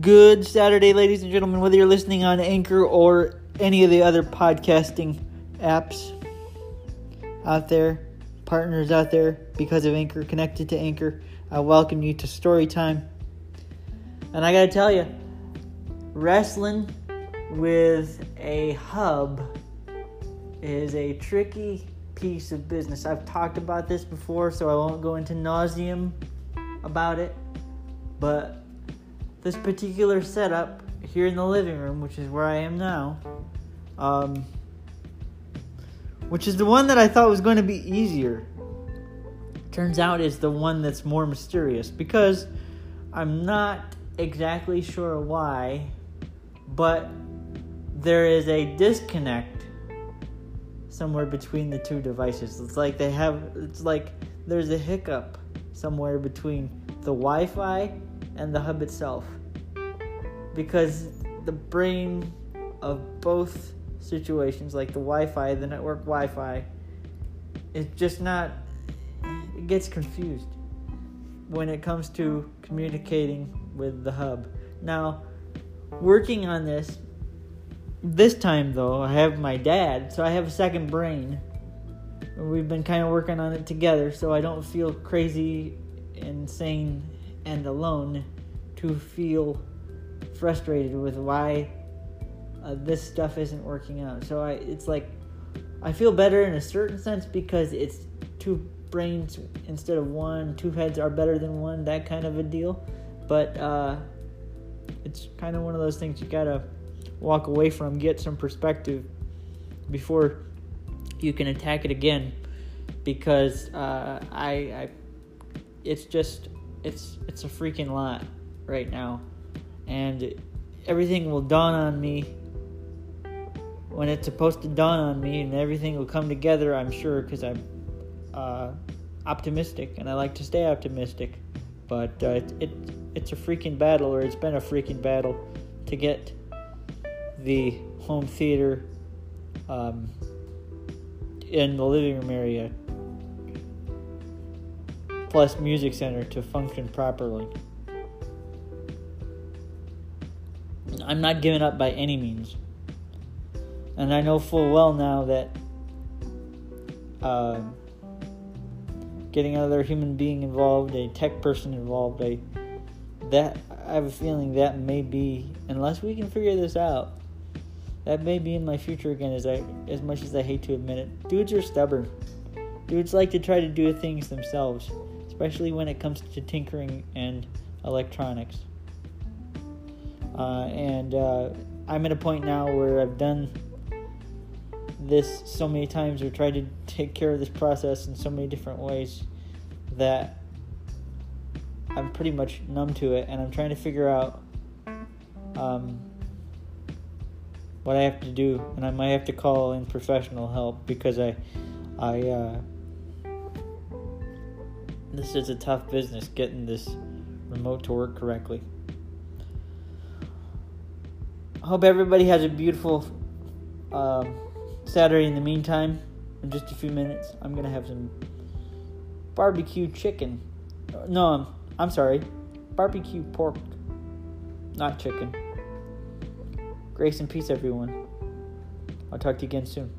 Good Saturday, ladies and gentlemen, whether you're listening on Anchor or any of the other podcasting apps out there, partners out there because of Anchor, connected to Anchor, I welcome you to Story Time. And I gotta tell you, wrestling with a hub is a tricky piece of business. I've talked about this before, so I won't go into nauseum about it. But this particular setup here in the living room, which is where I am now, um, which is the one that I thought was going to be easier, turns out is the one that's more mysterious because I'm not exactly sure why, but there is a disconnect somewhere between the two devices. It's like they have, it's like there's a hiccup somewhere between the Wi Fi and the hub itself. Because the brain of both situations, like the Wi Fi, the network Wi Fi, is just not, it gets confused when it comes to communicating with the hub. Now, working on this, this time though, I have my dad, so I have a second brain. We've been kind of working on it together, so I don't feel crazy, insane, and alone to feel frustrated with why uh, this stuff isn't working out. So I, it's like I feel better in a certain sense because it's two brains instead of one. Two heads are better than one. That kind of a deal. But uh, it's kind of one of those things you gotta walk away from, get some perspective before you can attack it again. Because uh, I, I, it's just it's it's a freaking lot right now, and everything will dawn on me when it's supposed to dawn on me, and everything will come together. I'm sure because I'm uh, optimistic, and I like to stay optimistic. But uh, it, it it's a freaking battle, or it's been a freaking battle to get the home theater um, in the living room area plus music center to function properly. I'm not giving up by any means. And I know full well now that uh, getting another human being involved, a tech person involved, a that I have a feeling that may be unless we can figure this out. That may be in my future again as I as much as I hate to admit it. Dudes are stubborn. Dudes like to try to do things themselves especially when it comes to tinkering and electronics. Uh, and uh, I'm at a point now where I've done this so many times or tried to take care of this process in so many different ways that I'm pretty much numb to it, and I'm trying to figure out um, what I have to do, and I might have to call in professional help because I, I. Uh, this is a tough business getting this remote to work correctly. I hope everybody has a beautiful uh, Saturday in the meantime. In just a few minutes, I'm going to have some barbecue chicken. No, I'm, I'm sorry. Barbecue pork, not chicken. Grace and peace, everyone. I'll talk to you again soon.